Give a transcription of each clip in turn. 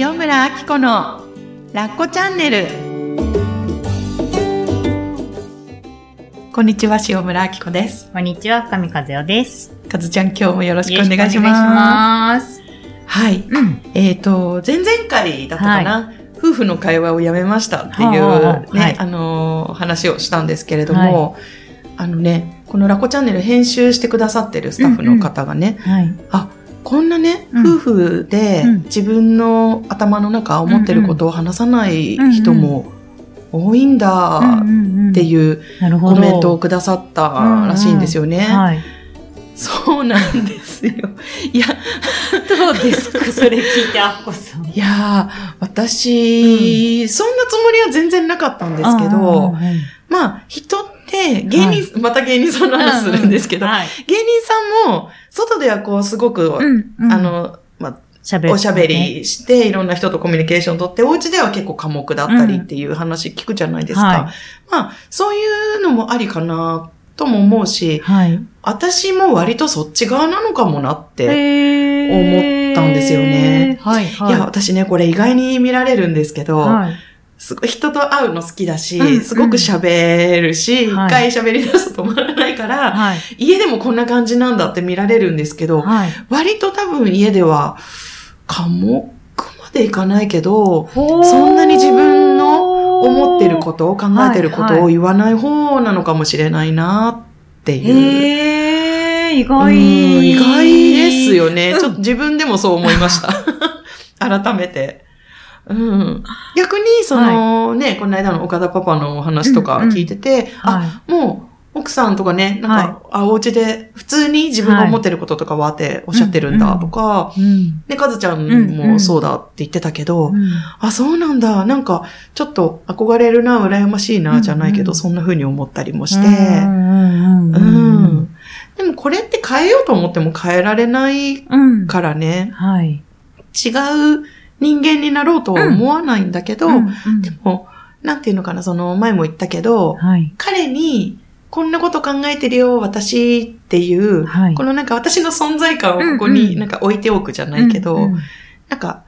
塩村あき子のラッコチャンネル。こんにちは塩村あき子です。こんにちは、深見和代です。かずちゃん今日もよろしくお願いします。はい。うん。えっ、と前々回だったかな、夫婦の会話をやめましたっていうね、はあい。あのー話をしたんですけれども、あのね、このラコチャンネル編集してくださってるスタッフの方がね、はい。あ、こんなね、うん夫婦でうん自分の頭の中思ってることを話さない人も多いんだってういう。コメントをくださったらしいんですよね。はい。そうなんですよ。いや、どうですかそれ聞いて、あっこさん。いやー、私、そんなつもりは全然なかったんですけど、まあ、人って芸人、また芸人さんの話するんですけど、はい。芸人さんも、外ではこう、すごく、うんうんあ、の、まあ、しゃべる。おしゃべりして、いろんな人とコミュニケーション取って、お家では結構寡黙だったりっていう話聞くじゃないですか。はいまあ、そういうのもありかな、とも思うし、はい。私も割とそっち側なのかもなって。へ思ったんですよねはい。はいや、私ね、これ意外に見られるんですけど、はい。すごい人と会うの好きだし、うんうんすごく喋るし、一、はい回喋り出すと止まらないから、はい。家でもこんな感じなんだって見られるんですけど、はい。割と多分家では、寡黙までいかないけど、そそんなに自分の思ってること、考えてることをはい言わない方なのかもしれないなっていう。へー、意うん外。意外ですよね。うんちょっと自分でもそう思いました。改めて。うん、逆に、その、ね、この間の岡田パパのお話とか聞いてて、あ、はもう、奥さんとかね、なんか、あ、お家で普通に自分の思ってることとかはっておっしゃってるんだとか、い。うん。ね、かずちゃんうんうんもそうだって言ってたけど、うんあ、そうなんだ。なんか、ちょっと憧れるな、羨ましいな、じゃないけど、うんそんな風に思ったりもして、うんうんううんん。でもこれって変えようと思っても変えられないうん。からね、はい。違う人間になろうとは思わないんだけど、うんうん。でも、なんていうのかな、その前も言ったけど、はい。彼に、こんなこと考えてるよ、私っていう、はい。このなんか私の存在感をここうん。うんになんか置いておくじゃないけど、うんうん。なんか、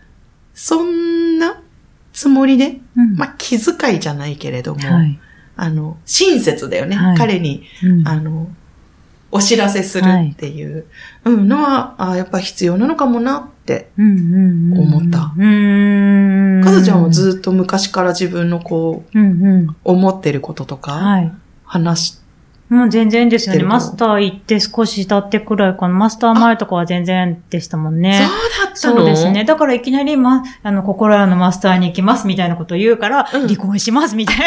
そんなつもりで、うん。まあ気遣いじゃないけれども、はい。あの、親切だよね。はい。彼に、うん。あの、お知らせするっていう、うん、のは、あやっぱ必要なのかもなって。思ったうん。かずちゃんはずっと昔から自分のこう、うんうん。思ってることとか、はい。話し、もう全然ですよね。マスター行って少し経ってくらいかな。マスター前とかは全然でしたもんね。そうだったの？そうですね。。だからいきなり、ま、あの、心屋のマスターに行きますみたいなことを言うから、うん離婚しますみたいな。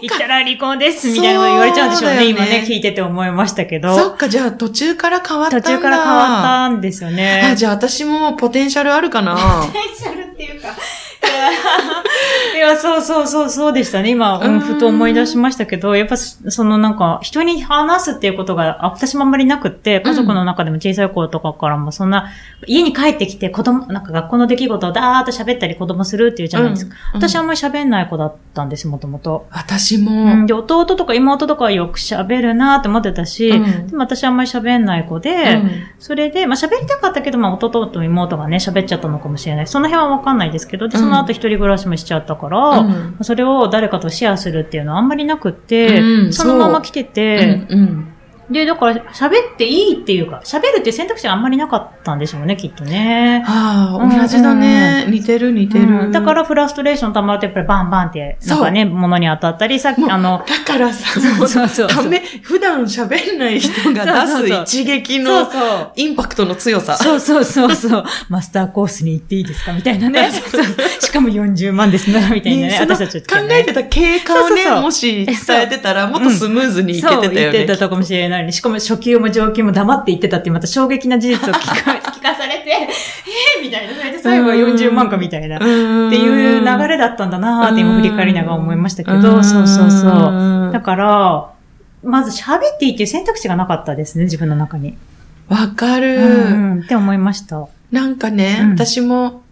行ったから離婚ですみたいなこと言われちゃうんでしょうね。そうね今ね、聞いてて思いましたけど。そっか、じゃあ途中から変わったんだ。途中から変わったんですよね。あ、じゃあ私もポテンシャルあるかな？テンシャルっていうか。いや、そうそうそう、そうでしたね。今、うんうんふと思い出しましたけど、やっぱ、そのなんか、人に話すっていうことが、あ私もあんまりなくって、家族の中でも小さい頃とかからも、そんな、家に帰ってきて子供、なんか学校の出来事をダーッと喋ったり子供するっていうじゃないですか。うん私はあんまり喋んない子だったんです、もともと。私うん、も。で、弟とか妹とかはよく喋るなって思ってたし、うんでも私はあんまり喋んない子で、うんそれで、まあ喋りたかったけど、まあ弟と妹がね、喋っちゃったのかもしれない。その辺はわかんないですけど、で、その後一人暮らしもしちゃったから、うん。それを誰かとシェアするっていうのはあんまりなくって、うんそのまま来てて、うんうんで、だから喋っていいっていうか、喋るっていう選択肢があんまりなかったんでしょうね、きっとね。ああ、同じだね。似てる似てうる。んだからフラストレーション溜まるとやっぱりバンバンって、なんかね、物に当たったり、さっきあの、だからさ、そうそうそうため、普段喋んない人がそうそうそう出す一撃そうのそう。インパクトの強さ。そうそうそうそう。マスターコースに行っていいですかみたいなね。そうしかも40万ですね、みたいなね。私たち考えてた経過をねそうそうそうもし伝えてたら、もっとスムーズにいけてたそう、言よね。ってたかもしれないね。しかも初級も上級も黙って言ってたってまた衝撃な事実を聞か 聞かされて、えー、みたいな。それで最後は40万かみたいな。っていう流れだったんだなーって今振り返りながら思いましたけど、そうそうそう。だから、まず喋っていいっていう選択肢がなかったですね、自分の中に。わかる、って思いました。なんかね、うん私も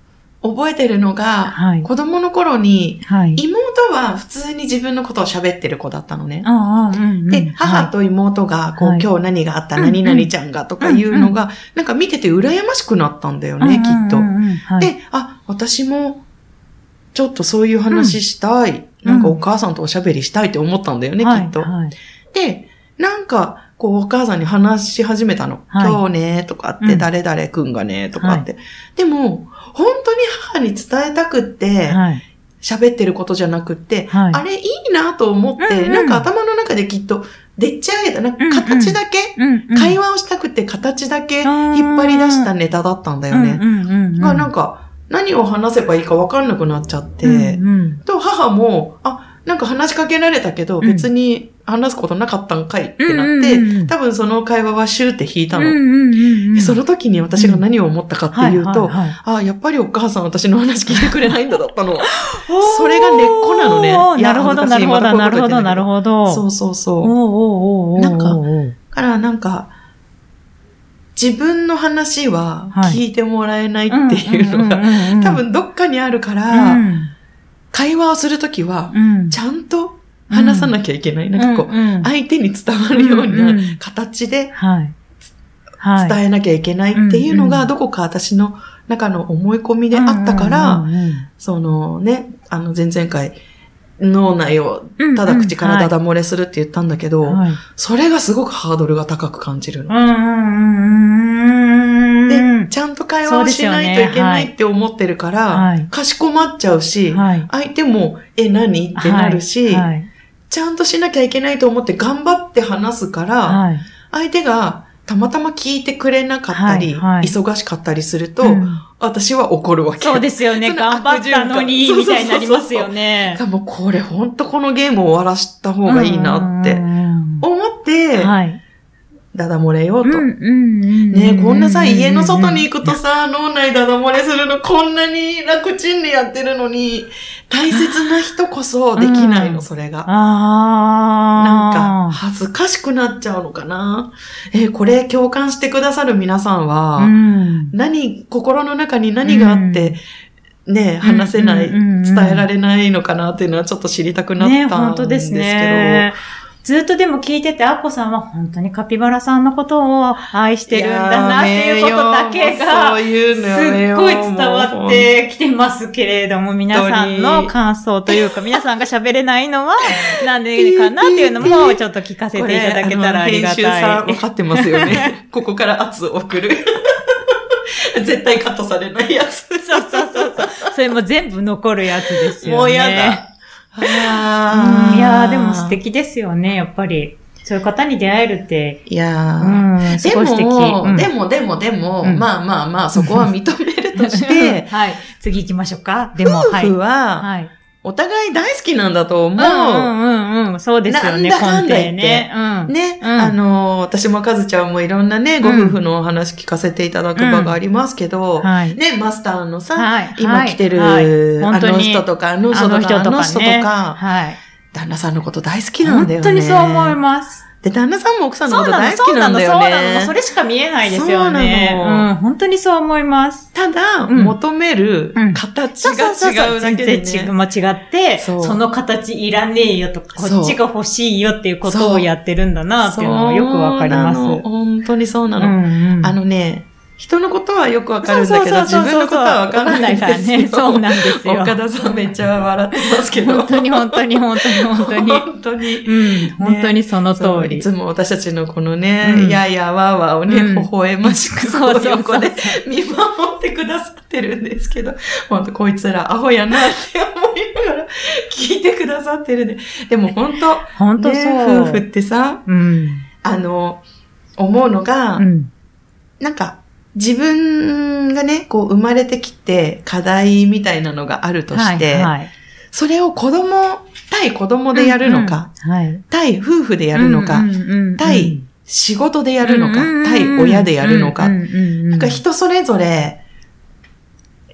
覚えてるのが、はい子供の頃に、はい。妹は普通に自分のことを喋ってる子だったのね。ああ、うんうん。で、母と妹が、こう、はい今日何があった、うん何々ちゃんがとかいうのが、なんか見てて羨ましくなったんだよね、きっと。で、あ、私もちょっとそういう話したい。なんかお母さんとおしゃべりしたいって思ったんだよね、はいきっと。はい。で、なんか、こう、お母さんに話し始めたの。はい。今日ね、とかって、うん。誰々くんがね、とかって。でも、本当に母に伝えたくって、はい。喋ってることじゃなくって、はい。あれいいなと思って、うんうん。なんか頭の中できっと、でっち上げた、なんか形だけ、うんうん。会話をしたくて形だけ引っ張り出したネタだったんだよね。が、なんか、何を話せばいいか分かんなくなっちゃって、うんうん。と、母も、あ、なんか話しかけられたけど、うん。別に話すことなかったんかいってなって、多分その会話はシューって引いたの。その時に私が何を思ったかっていうと、はいはいはい。あ、やっぱりお母さん私の話聞いてくれないんだだったの。それが根っこなのね。なるほど、なるほど、ないる。ほど、なるほど。そうそうそう。なんかからなんか、自分の話ははい。聞いてもらえないっていうのが、が多、分どっかにあるかうら、ん会話をするときは、うん。ちゃんと話さなきゃいけない。なんかこう、相手に伝わるようなん形で。伝えなきゃいけないっていうのが、どこか私の中の思い込みであったから、そのね、あの前々回、脳内をうんただ口からはいダダ漏れするって言ったんだけど、はい。それがすごくハードルが高く感じるの。ちゃんと会話をしないといけないって思ってるから、はいかしこまっちゃうし、はい。相手も、え、何？ってなるし、はい。ちゃんとしなきゃいけないと思って頑張って話すから、はい。相手がたまたま聞いてくれなかったり、忙しかったりすると、うん私は怒るわけ。そうですよね。頑張ったのに、みたいになりますよね。もうこれほんとこのゲームを終わらした方がいいなってうん思って、はい。ダダ漏れようと。うんうんうんねこんなさ、家の外に行くとさ、脳内ダダ漏れするのこんなに楽ちんでやってるのに、大切な人こそできないの、うんそれが。あなんか、あ。恥ずかしくなっちゃうのかな。えーこれ共感してくださる皆さんは、うん。何、心の中に何があって、ね、話せない、うんうんうんうん伝えられないのかなっていうのはちょっと知りたくなね、ったんでけど。本当ですすね。ずっとでも聞いてて、アッコさんは本当にカピバラさんのことを愛してるんだなっていうことだけそが、すっごい伝わってきてますけれども、皆さんの感想というか、皆さんが喋れないのは、なんでかなっていうのも、ちょっと聞かせていただけたらありがこれあの編集さんたい分。かってますよね。ここから圧を送る。絶対カットされないやつ。そうそうそうそう。それも全部残るやつですよね。もうやだ。うんいやーでも素。敵ですよね、やっぱり。そういう方に出会えるって、いやうーん、すでごい素敵。でも、でも、でも、うんまあまあまあ、そこは認めるとして、はい。次行きましょうか。でも、夫はい。婦は、はい。お互い大好きなんだと思う。うんうんうんうん。そうですよね、なんだかんだ根言って底ね。うん。ね、うんあの、私もかずちゃんもいろんなね、ご夫婦のお話聞かせていただく場がありますけど、はい。ね、マスターのさ、はい。今来てる、はいあの人とか、あの人とか、あの人とか。旦那さんのこと大好きなんだよね。本当にそう思います。で、旦那さんも奥さんのことそうなの、大好きなんだよそうなの、そうなの。ねそ。れしか見えないですよね。そうなのうん、本当にそう思います。ただ、うん求めるうん形。が違うだけで、ね。全然違う、間違って、その形いらねえよとか、こっちが欲しいよっていうことをやってるんだなっていうのはよくわかります。本当にそうなの。うんうんあのね、人のことはよくわかるんだけど、自分のことはわかんないからね。そうなんですよ。岡田さんめっちゃ笑ってますけど。本当に本当に本当に本当に。本当に。うん、本当にその通り。いつも私たちのこのね、やいやわーわーをね、うん微笑ましく、そうそう横で見守ってくださってるんですけど、本当こいつらアホやなって思いながら聞いてくださってるんで。でも本当、本当そう。ね、夫婦ってさ、うん。あの、思うのが、うん。なんか、自分がね、こう生まれてきて課題みたいなのがあるとして、はいはい、それを子供、対子供でやるのか、うんうん。はい、対夫婦でやるのか、うんうんうんうん。対仕事でやるのか、うんうんうん対親でやるのか、うんうんうんなんか人それぞれ、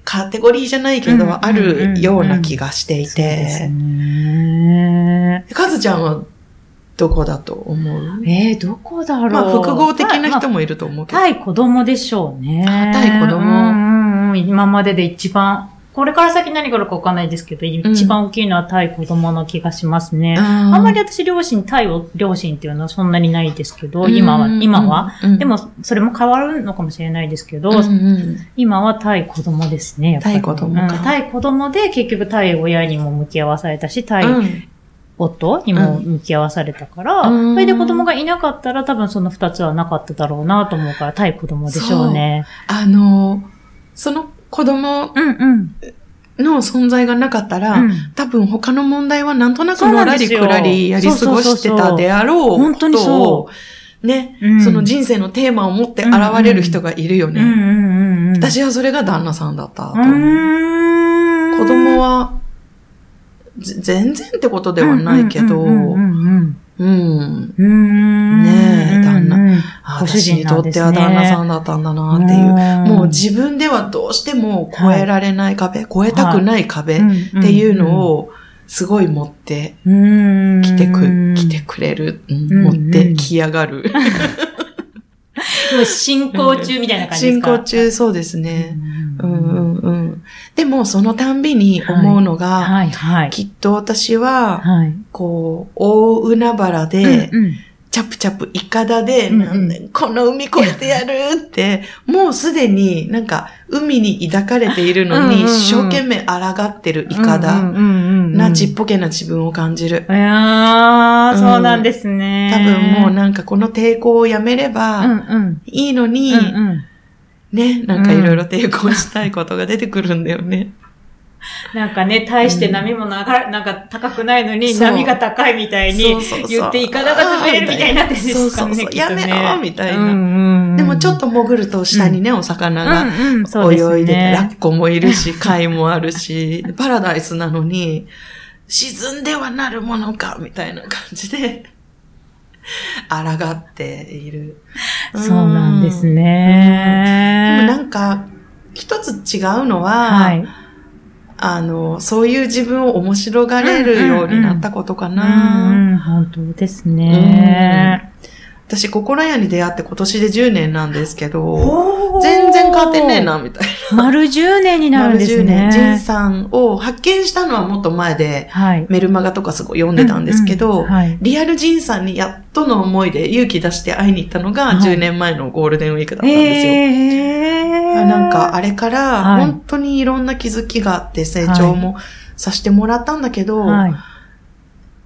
カテゴリーじゃないけど、うんあるような気がしていそうですて、ね。かずちゃんはどこだと思う？えー、どこだろう？まあ、複合的な人も。もいると思うけど。対子供でしょうね。あ対子供うんうんうん。今までで一番、これから先何があるかわかんないですけど、一番大きいのは対子供の気がしますね。ああんまり私両親、対を両親っていうのはそんなにないですけど、今は、今は。で、も、それも変わるのかもしれないですけど、うんうん今は対子供ですね、やっぱり。対子供かうん対子供で結局対親にも向き合わされたし、対うん夫にも向き合わされたから、うん。それで子供がいなかったら多分その二つはなかっただろうなと思うから、対子供でしょうね。あの、その子供うんうん。の存在がなかったら、うん。多分他の問題はなんとなくのらりくらりやり過ごしてたであろう本当にそを、ね、うん。その人生のテーマを持って現れる人がいるよね。私はそれが旦那さんだった子供は、ぜ全然ってことではないけど、うん。ねえ旦那私にとっては旦那さんだったんだなっていう。うんもう自分ではどうしても超えられない壁、超えたくない壁っていうのをすごい持ってうん来てく、来てくれる、持ってきやがる。進行中みたいな感じです進か行中そうですね。ううんんうんうん。でもそのたんびに思うのが、はいはい。きっと私は、はい。こう、大海原で、うんうんチャプチャプイカダで、うんこの海越えてやるって、もうすでになんか海に抱かれているのに、一生懸命抗ってるイカダなちっぽけな自分を感じる。いやー、うんそうなんですね。多分もうなんかこの抵抗をやめれうんばうん。いいのに、うんうんね、なんかいろいろ抵抗したいことが出てくるんだよね。なんかね、大して波もながなんか高くないのに、波が高いみたいに言って、イカダが潰れるみたいになんですかね。そうそうそうやめろみたいなうんうんうんでもちょっと潜ると下にね、お魚がうんうんそうですね泳いでて、ラッコもいるし、貝もあるし、パラダイスなのに、沈んではなるものか、みたいな感じで、抗っている。そうなんですうん。でもね。なんか、一つ違うのは、はい。あの、そういう自分を面白がれるようになったことかうな。ん、本当ですね。私、心屋に出会って今年で10年なんですけど、全然変わってねえ。な、みたいな。丸10年になるんです丸10年、ジンね。さんを発見したのはもっと前で、はい。メルマガとかすごい読んでたんですけど、うんうんはい。リアルジンさんにやっとの思いで勇気出して会いに行ったのがはい10年前のゴールデンウィークだったんですよ。えー。なんかあれからはい本当にいろんな気づきがあって成長もさせてもらったんだけど、はい。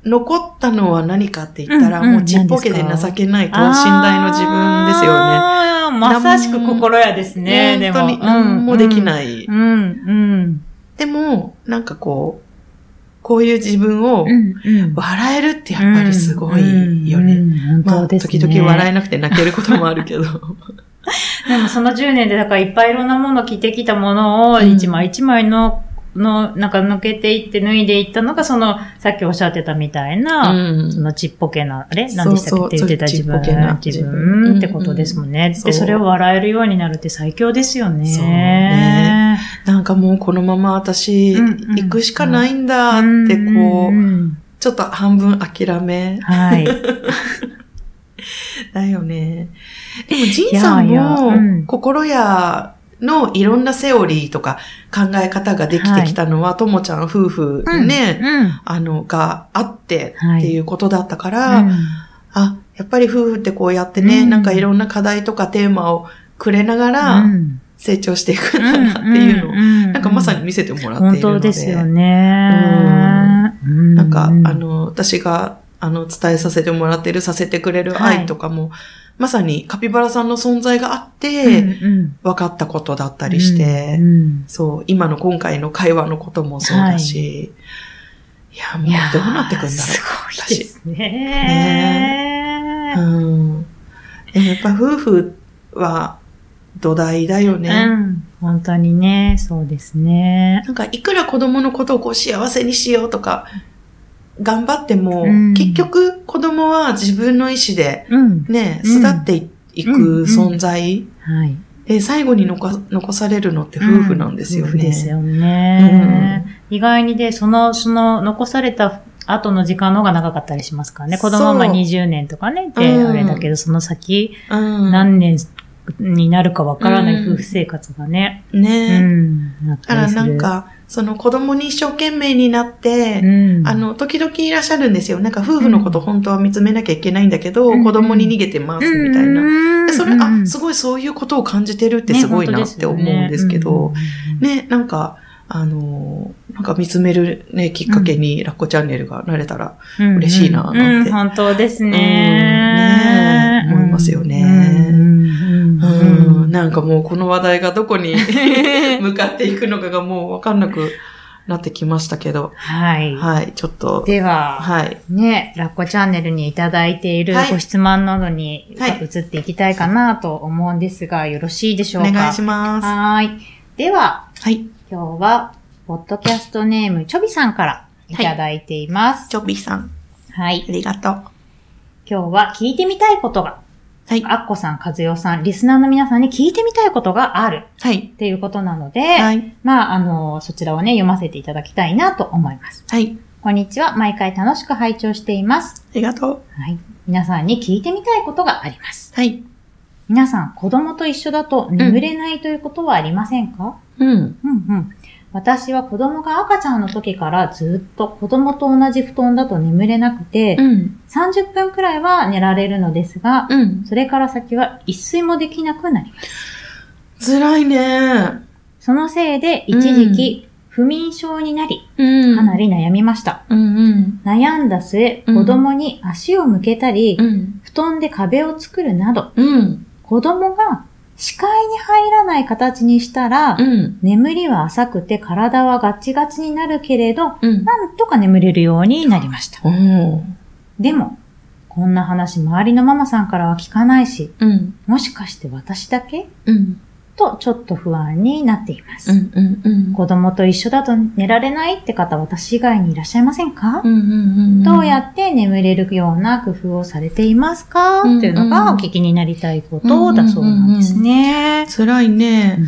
残ったのは何かって言ったら、うんうんもうちっぽけで情けない等身大の自分ですよね。まさしく心屋ですね、でも。本当に何もできい。ない。うん、うん。でも、なんかこう、こういう自分を。笑えるってやっぱりすごいよね。まあ。時々笑えなくて泣けることもあるけど。でもその10年で、だからいっぱいいろんなもの着てきたものを、うん一枚一枚の、の、なんか抜けていって脱いでいったのが、その、さっきおっしゃってたみたいな、うん。そのちっぽけな、あれ？何でしたっけ？って言ってた自分。自自分。分ってことですもんね。そうで、それを笑えるようになるって最強ですよね。そうね。なんかもうこのまま私、うんうん。行くしかないんだってこう、んんちょっと半分諦め。はい。だよね。でも、ジンさんいやいやも、うん。心屋のいろんなセオリーとか考え方ができてきたのは、ともちゃん夫婦ね、うん。あの、があってはい。っていうことだったから、うん。あ、やっぱり夫婦ってこうやってね、うん。なんかいろんな課題とかテーマをくれながらうん。成長していくんだなっていうのを、んなんかまさに見せてもらっているの本で。当ですよね。うん。なんか、あ、の、私が、あの、伝えさせてもらってる、させてくれる愛とかも、まさにカピバラさんの存在があって、うん分かったことだったりして、うんそう、今の今回の会話のこともそうだし、い、や、もうどうなってくんだろう。すごいですね。私うん。でもやっぱ夫婦は土台だよね。うん。本当にね、そうですね。なんか、いくら子供のことをこう幸せにしようとか、頑張っても、うん結局子供は自分の意思でうん。ね、うん巣立っていいく存在、はい。で、最後に残残されるのって夫婦なんですよね。夫婦ですよね。意外にで、その、その、残された後の時間の方が長かったりしますからね。子供はそう20年とかね、で、うんあれだけど、その先、うん。何年になるかわからないうん夫婦生活がね。うねん。なっだからなん、か、その子供に一生懸命になって、うん。あの、時々いらっしゃるんですよ。なんか夫婦のこと本当は見つめなきゃいけないんだけど、うん。子供に逃げてますみたいな。それ、あ、すごいそういうことを感じてるってすごいなって思うんですけど、ね、なんか、あのーなんか見つめるね、きっかけにラッコチャンネルがなれたら、嬉しいななんて。うん、本当ですね。うん。ね思いますよね。うんうん。うん、なんかもうこの話題がどこに 向かっていくのかがもうわかんなくなってきましたけど、はい。はい、ちょっと、では、はい、ね、ラッコチャンネルにいただいているはいご質問などにはい移っていきたいかなと思うんですが、よろしいでしょうか？お願いします。はーい。では、はい、今日は、ポッドキャストネーム、チョビさんからいただいています。チョビさん、はい。ありがとう。今日は聞いてみたいことが、はい、アッコさん、カズヨさん、リスナーの皆さんに聞いてみたいことがあるはい、っていうことなので、はい、まあ、あの、そちらをね、読ませていただきたいなと思います。はい、こんにちは。毎回楽しく拝聴しています。ありがとう。はい。皆さんに聞いてみたいことがあります。はい、皆さん、子供と一緒だと眠れないということはありませんか、うん、うん、うん私は子供が赤ちゃんの時からずっと子供と同じ布団だと眠れなくて、うん、30分くらいは寝られるのですが、うん。それから先は一睡もできなくなります。辛いね。そのせいで一時期、不眠症になり、うん。かなり悩みました。うん、うん、悩んだ末、うん子供に足を向けたり、うん、布団で壁を作るなど、うん、子供が視界に入らない形にしたら、うん、眠りは浅くて体はガチガチになるけれど、うん。なんとか眠れるようになりました。でも、こんな話周りのママさんからは聞かないし、うん、もしかして私だけ？うん、とちょっと不安になっています。うん、うん、うん。子供と一緒だと寝られないって方私以外にいらっしゃいませんか、うん、うん、うん。どうやって眠れるような工夫をされていますか、うんっていうのがお聞きになりたいことだそうなんですね。辛いね。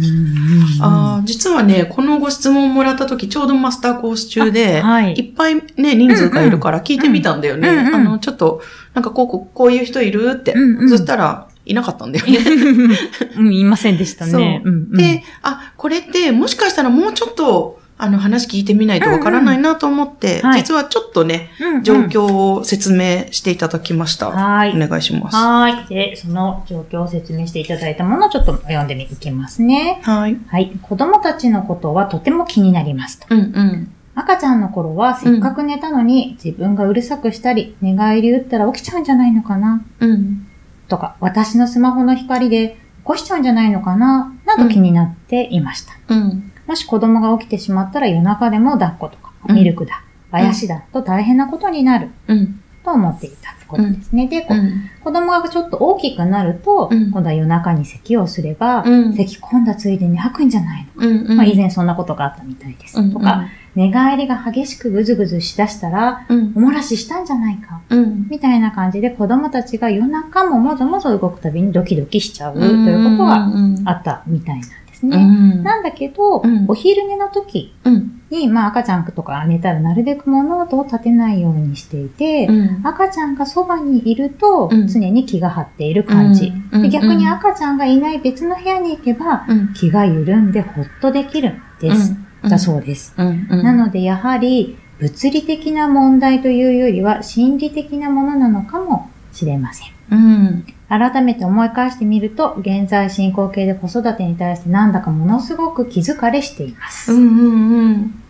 あああ、実はね、このご質問をもらった時、ちょうどマスターコース中で、はいいっぱいね、人数がいるから聞いてみたんだよね。うんうんうんあの、ちょっと、なんかこう、こうこういう人いる？って。うんうんそしたら、いなかったんだよね。うん、言いませんでしたね。そううんうんで、あ、これって、もしかしたらもうちょっと、あの、話聞いてみないとわからないなと思って、うんはい実はちょっとね、うんうん状況を説明していただきました。はいお願いします。はい。で、その状況を説明していただいたものをちょっと読んでみいきますね。はい。はい。子供たちのことはとても気になりますと。うんうん。赤ちゃんの頃はせっかく寝たのに、自分がうるさくしたり、寝返り打ったら起きちゃうんじゃないのかなうん。とか、私のスマホの光で起こしちゃうんじゃないのかな？など気になっていました。うん。もし子供が起きてしまったら夜中でも抱っことか、うんミルクだ、あやしだと大変なことになるうん。と思っていたことですね。で、こうん。子供がちょっと大きくなると、うん今度は夜中に咳をすれば、うん。咳込んだついでに吐くんじゃないのか。うん。うん。まあ以前そんなことがあったみたいです。うん。とか、寝返りが激しくぐずぐずしだしたら、うん。おもらししたんじゃないか。うん。みたいな感じで子供たちが夜中ももぞもぞ動くたびにドキドキしちゃうということがあったみたいなんですうね。ん。なんだけど、うんお昼寝の時うん。に、まあ赤ちゃんとか寝たらなるべく物音を立てないようにしていて、うん。赤ちゃんがそばにいるとうん常に気が張っている感じ。うんで逆に赤ちゃんがいない別の部屋に行けばうん。気が緩んでほっとできるんです。だそうです。うん。うん。なのでやはり物理的な問題というよりは心理的なものなのかもしれません。うん。改めて思い返してみると、現在進行形で子育てに対してなんだかものすごく気疲れしています。うん。うん。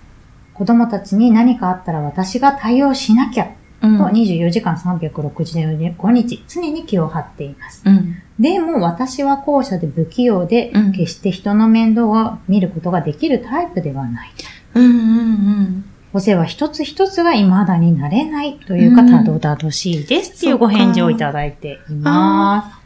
子供たちに何かあったら私が対応しなきゃうん。と24時間365日常に気を張っています。うん。でも私は後者で不器用で、うん。決して人の面倒を見ることができるタイプではない。うん。うん。お世話一つ一つが未だになれないというか、うんたどたどしいです。っていうご返事をいただいていま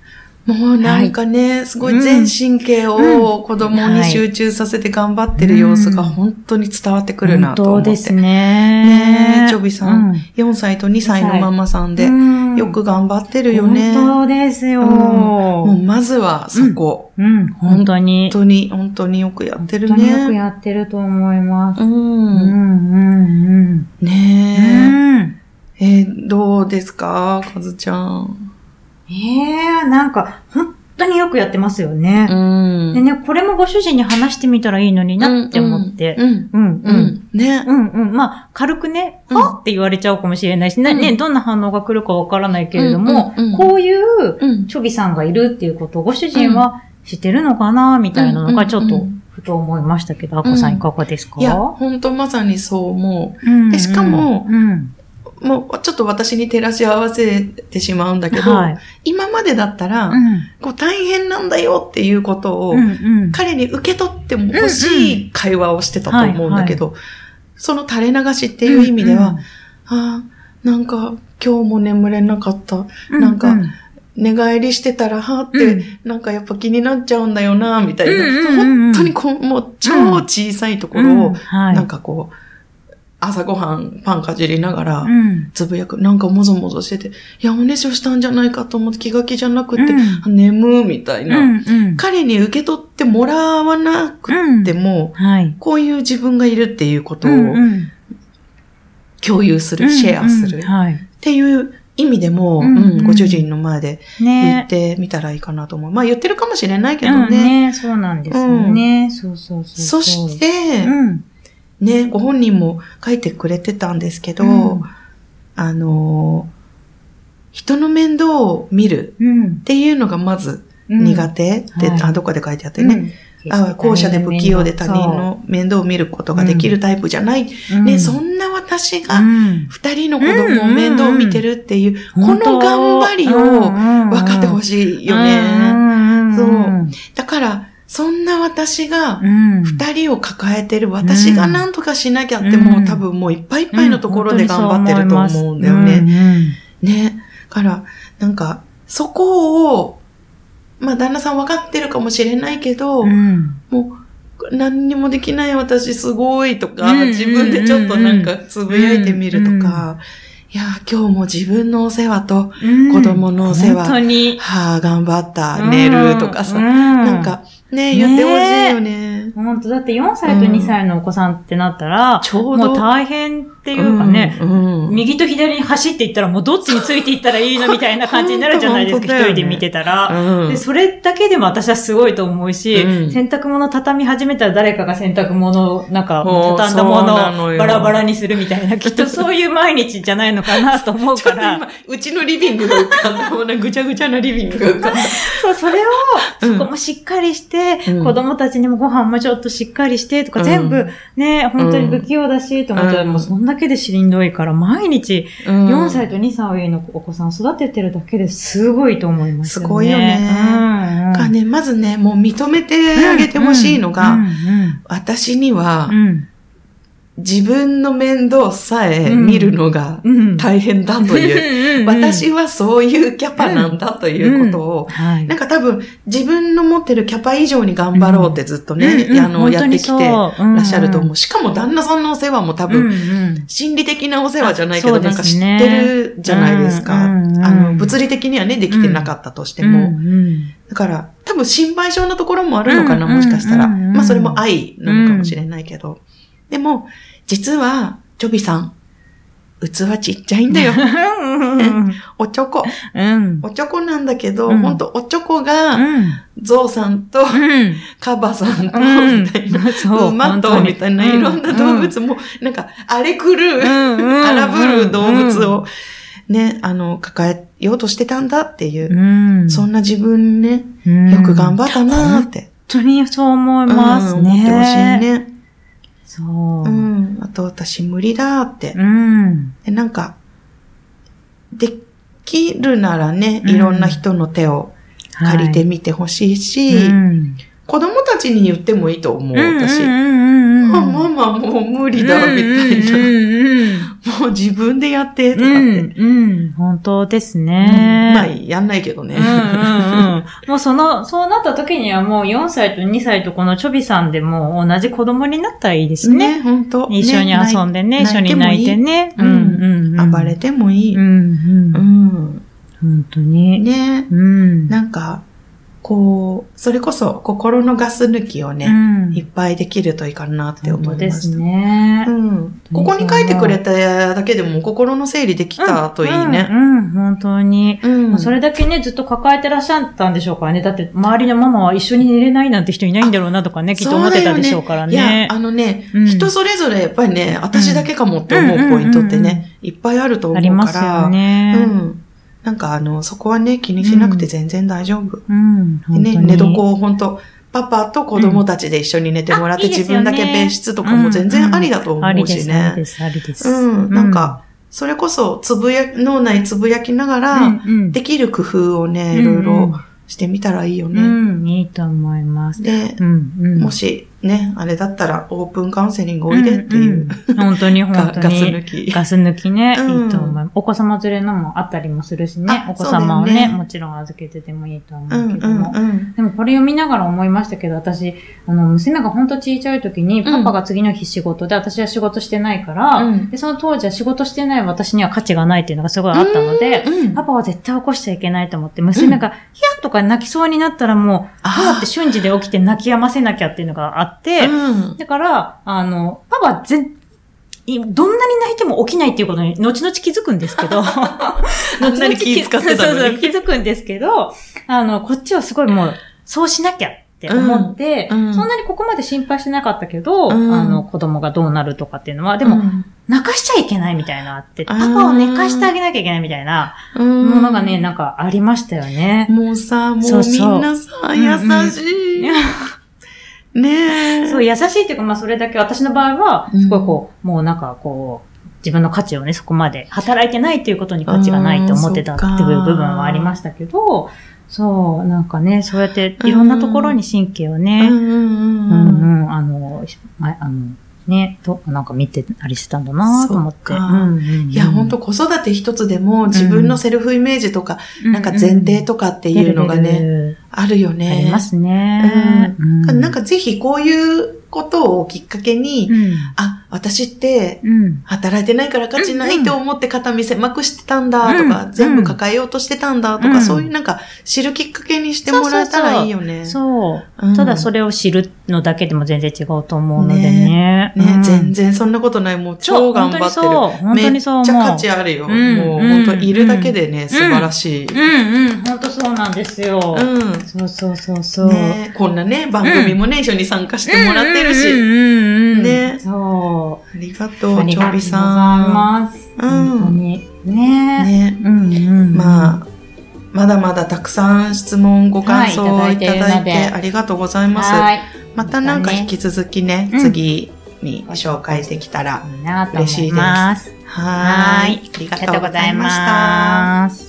もうなんかね、すごい全神経を子供に集中させて頑張ってる様子が本当に伝わってくす。るなと思って。本当ですね。ねえ、チョビさん,、う4歳と2歳のママさんで、うんよく頑張ってるよね。本当ですよ。うんもうまずはそこ。うん、本当に。本当に、本当によくやってる本当によくね。やってると思います。う。うんん、うん、うねん。え。えーどうですかかずちゃん？ええなんか、本当によくやってますよね。うん。でね、これもご主人に話してみたらいいのになって思って。うん。うん、う。うんん。ね。うんうん。まあ、軽くね、うんはって言われちゃうかもしれないし、ねどんな反応が来るかわからないけれども、こういううん。チョビさんがいるっていうことをご主人は知ってるのかな、みたいなのがちょっとふと思いましたけど、あこさんいかがですか？いや、ほんとまさにそう思うんでしかもうん。う。もう、ちょっと私に照らし合わせてしまうんだけど、はい。今までだったら、うん。こう大変なんだよっていうことを、うんうん。彼に受け取っても欲しい会話をしてたと思うんだけど、その垂れ流しっていう意味では、ああ、なんか今日も眠れなかった。うん、なんかう寝返りしてたら、はーっうてん、なんかやっぱ気になっちゃうんだよな、みたいうんうんうんうな。ん本当にこう、もう超小さいところうんを、はい。なんかこう、朝ごはんパンかじりながらう、ん。つぶやく、なんかもぞもぞしてて、いや、おねしょしたんじゃないかと思って気が気じゃなくって、うんあ眠みたいうな。んうん。彼に受け取ってもらわなくっても、はい。こういう自分がいるっていうことをうんうん共有する、シェアする。うんっ。ていう意味でも、うんうんうんご主人の前で言ねってみたらいいかなと思う。まあ言ってるかもしれないけどうんね。ねそうなんですよね。そうそうそう。そして、うん。ね、ご本人も書いてくれてたんですけど、うん。あのー人の面倒を見るうん。っ。ていうのがまず苦手。って、はい。あ、どこで書いてあってね。あ後者で不器用で他人の面倒を見ることができるタイプじゃない。う。ん。ね、そんな私がうん。二人の子供を面倒を見てるっていう、この頑張りを分かってほしいよね。そう。だから、そんな私がうん。二人を抱えてる私が何とかしなきゃってうんもう多分もういっぱいいっぱいのところで頑張ってると思うんだよね。ね。ね。から、なんか、そこを、まあ旦那さん分かってるかもしれないけど、うんもう、何にもできない私すごいとか、うん自分でちょっとなんかつぶやいてみるとか、いや、今日も自分のお世話と、うん子供のお世話本当に。はあ、頑張った、寝るとかさ、ななん、か、ね、言ってほしいよね。本当だって4歳と2歳のお子さんってなったら、ちょうど。もう大変っていうかね、うん、うん。右と左に走っていったらもうどっちについていったらいいのみたいな感じになるじゃないですか、ね。一人で見てたら。うん。で、それだけでも私はすごいと思うし、うん。洗濯物畳み始めたら誰かが洗濯物を、なんか、畳んだものをバラバラにするみたいな、きっとそういう毎日じゃないのかなと思うから。うちのリビングが浮かんだ。んかぐちゃぐちゃなリビングが浮かんだ。そう、それを、うん。そこもしっかりして、うん。子供たちにもご飯もちょっとしっかりしてとか、うん。全部ね、本当に不器用だし、と思ったら、うん。もうそんだけでしんどいから、毎日、うん。4歳と2歳のお子さん育ててるだけですごいと思いますよね。すごいよね。うんうん。がね、まずね、もう認めてあげてほしいのが、うん私にはうん。うん自分の面倒さえ見るのがうん。大変だという、うん私はそういうキャパなんだということを、はい。なんか多分自分の持ってるキャパ以上に頑張ろうってずっとね、あの、やってきてららっしゃると思う。しかも旦那さんのお世話も多う分、心理的なお世話じゃないけあど、なんか知ってるじゃないですか。あの、物理的にはね、できてなかったとしても。だから、多分心配性なところもあるのかな、うん。もしかしたら。まあ、それも愛なのかもしれないけど。でも、実は、チョビさん、器ちっちゃいんだよ。うんおちょこ。うん。おちょこなんだけど、うんほんとおちょこうが、ん。ゾウさんと、うん。カバさんと、うんみたいな。そう馬と、みたいな、いろんな動物も、なんか、荒れ狂う、荒ぶる動物を、ね、あの、抱えようとしてたんだっていうう、ん。そんな自分ね、うんよく頑張ったなーって。本当にそう思いますね。うん思ってほしい。ね。そうう。ん。あと私無理だーって。うん。で、なんか、できるならね、うんいろんな人の手を借りてみてほしいし、うん子供たちに言ってもいいと思う、私。あ、ママもう無理だ、みたいな。な。もう自分でやって、とかって。うん、うん、本当ですうんね。まあ、やんないけどね。うんうんうん。もうその、そうなった時にはもう4歳と2歳とこのちょびさんでも同じ子供になったらいいですね。ね、本当一緒に遊んでね、一緒に泣いてね。うんうんうん。暴れてもいい。うんうん。うん。本当に。ね。うん。なんか、こう、それこそ心のガス抜きをね、うん、いっぱいできるといいかなって思いました。ですね。うん。ここに書いてくれただけでも心の整理できたといいね。うん、うん、本当に。うん、それだけね、ずっと抱えてらっしゃったんでしょうからね。だって周りのママは一緒に寝れないなんて人いないんだろうなとかね、きっと思ってたでしょうからね。ねいや、あのね、人それぞれやっぱりね、私だけかもって思うポイントってね、いっぱいあると思うから。ありますよね。うん。なんかあの、そこはね、気にしなくて全然大丈夫。うん。でね、寝床を本当パパと子供たちで一緒に寝てもらって、自分だけ別室とかも全然ありだと思うしね。ありです、ありです。うん。なんか、それこそ、つぶや、脳内つぶやきながら、できる工夫をね、いろいろしてみたらいいよね。うん、いいと思います。で、もし、ね、あれだったらオープンカウンセリングおいでっていう。うんうん、本当に 本当に。ガス抜き。ガス抜きね、うん、いいと思います。お子様連れのもあったりもするしね。お子様をね、ねもちろん預けててもいいと思うけども。うんうんうん、でもこれ読みながら思いましたけど、私、あの、娘が本当小さい時に、パパが次の日仕事で、私は仕事してないから、うん、で、その当時は仕事してない私には価値がないっていうのがすごいあったので、うんうん、パパは絶対起こしちゃいけないと思って、娘が、ヒヤッとか泣きそうになったらもう、パパって瞬時で起きて泣き止ませなきゃっていうのがあって、うん。だから、あの、パパ全、どんなに泣いても起きないっていうことに、後々気づくんですけど、気遣ってたのに。そうそう、気づくんですけど、あの、こっちはすごいもう、そうしなきゃって思って、うん。うん、そんなにここまで心配してなかったけど、うん、あの、子供がどうなるとかっていうのは、でも、泣かしちゃいけないみたいなあって、パパを寝かしてあげなきゃいけないみたいなものがね、なんかありましたよね。もうさ、もうみんなさ、優しい。ねえ。そう、優しいっていうか、まあそれだけ私の場合は、すごいこう、うん、もうなんかこう、自分の価値をね、そこまで働いてないっていうことに価値がないって思ってたっていう部分はありましたけど、そう、なんかね、そうやっていろんなところに神経をね、うん。うん、うん、あの、あの、ね、と、なんか見てたりしたんだなと思って。いや、本当子育て一つでも自分のセルフイメージとか、うん、なんか前提とかっていうのがね、あるよね。ありますね。うん。なんかぜひこういうことをきっかけに、うん、あ、私って、働いてないから価値ないって思って肩身狭くしてたんだとか、うん、全部抱えようとしてたんだとか、うん、そういうなんか知るきっかけにしてもらえたらいいよね。そう。ただそれを知るのだけでも全然違うと思うのでね。ね、ね全然そんなことない。もう超頑張ってる。そう本当にそう。めっちゃ価値あるよ。もう本当いるだけでね、素晴らしい。うん、うん、本当そうなんですよ。うん。そうそうそうそう。ね、こんなね、番組もね、一緒に参加してもらってるし。うんうんね。そう。ありがとう、ちょびさん。ありがとうございます。うん。本当に。ねね。うんうん。まあ、まだまだたくさん質問、ご感想をいただいてありがとうございます。またなんか引き続きね、次に紹介できたら嬉しいです。はい。ありがとうございました。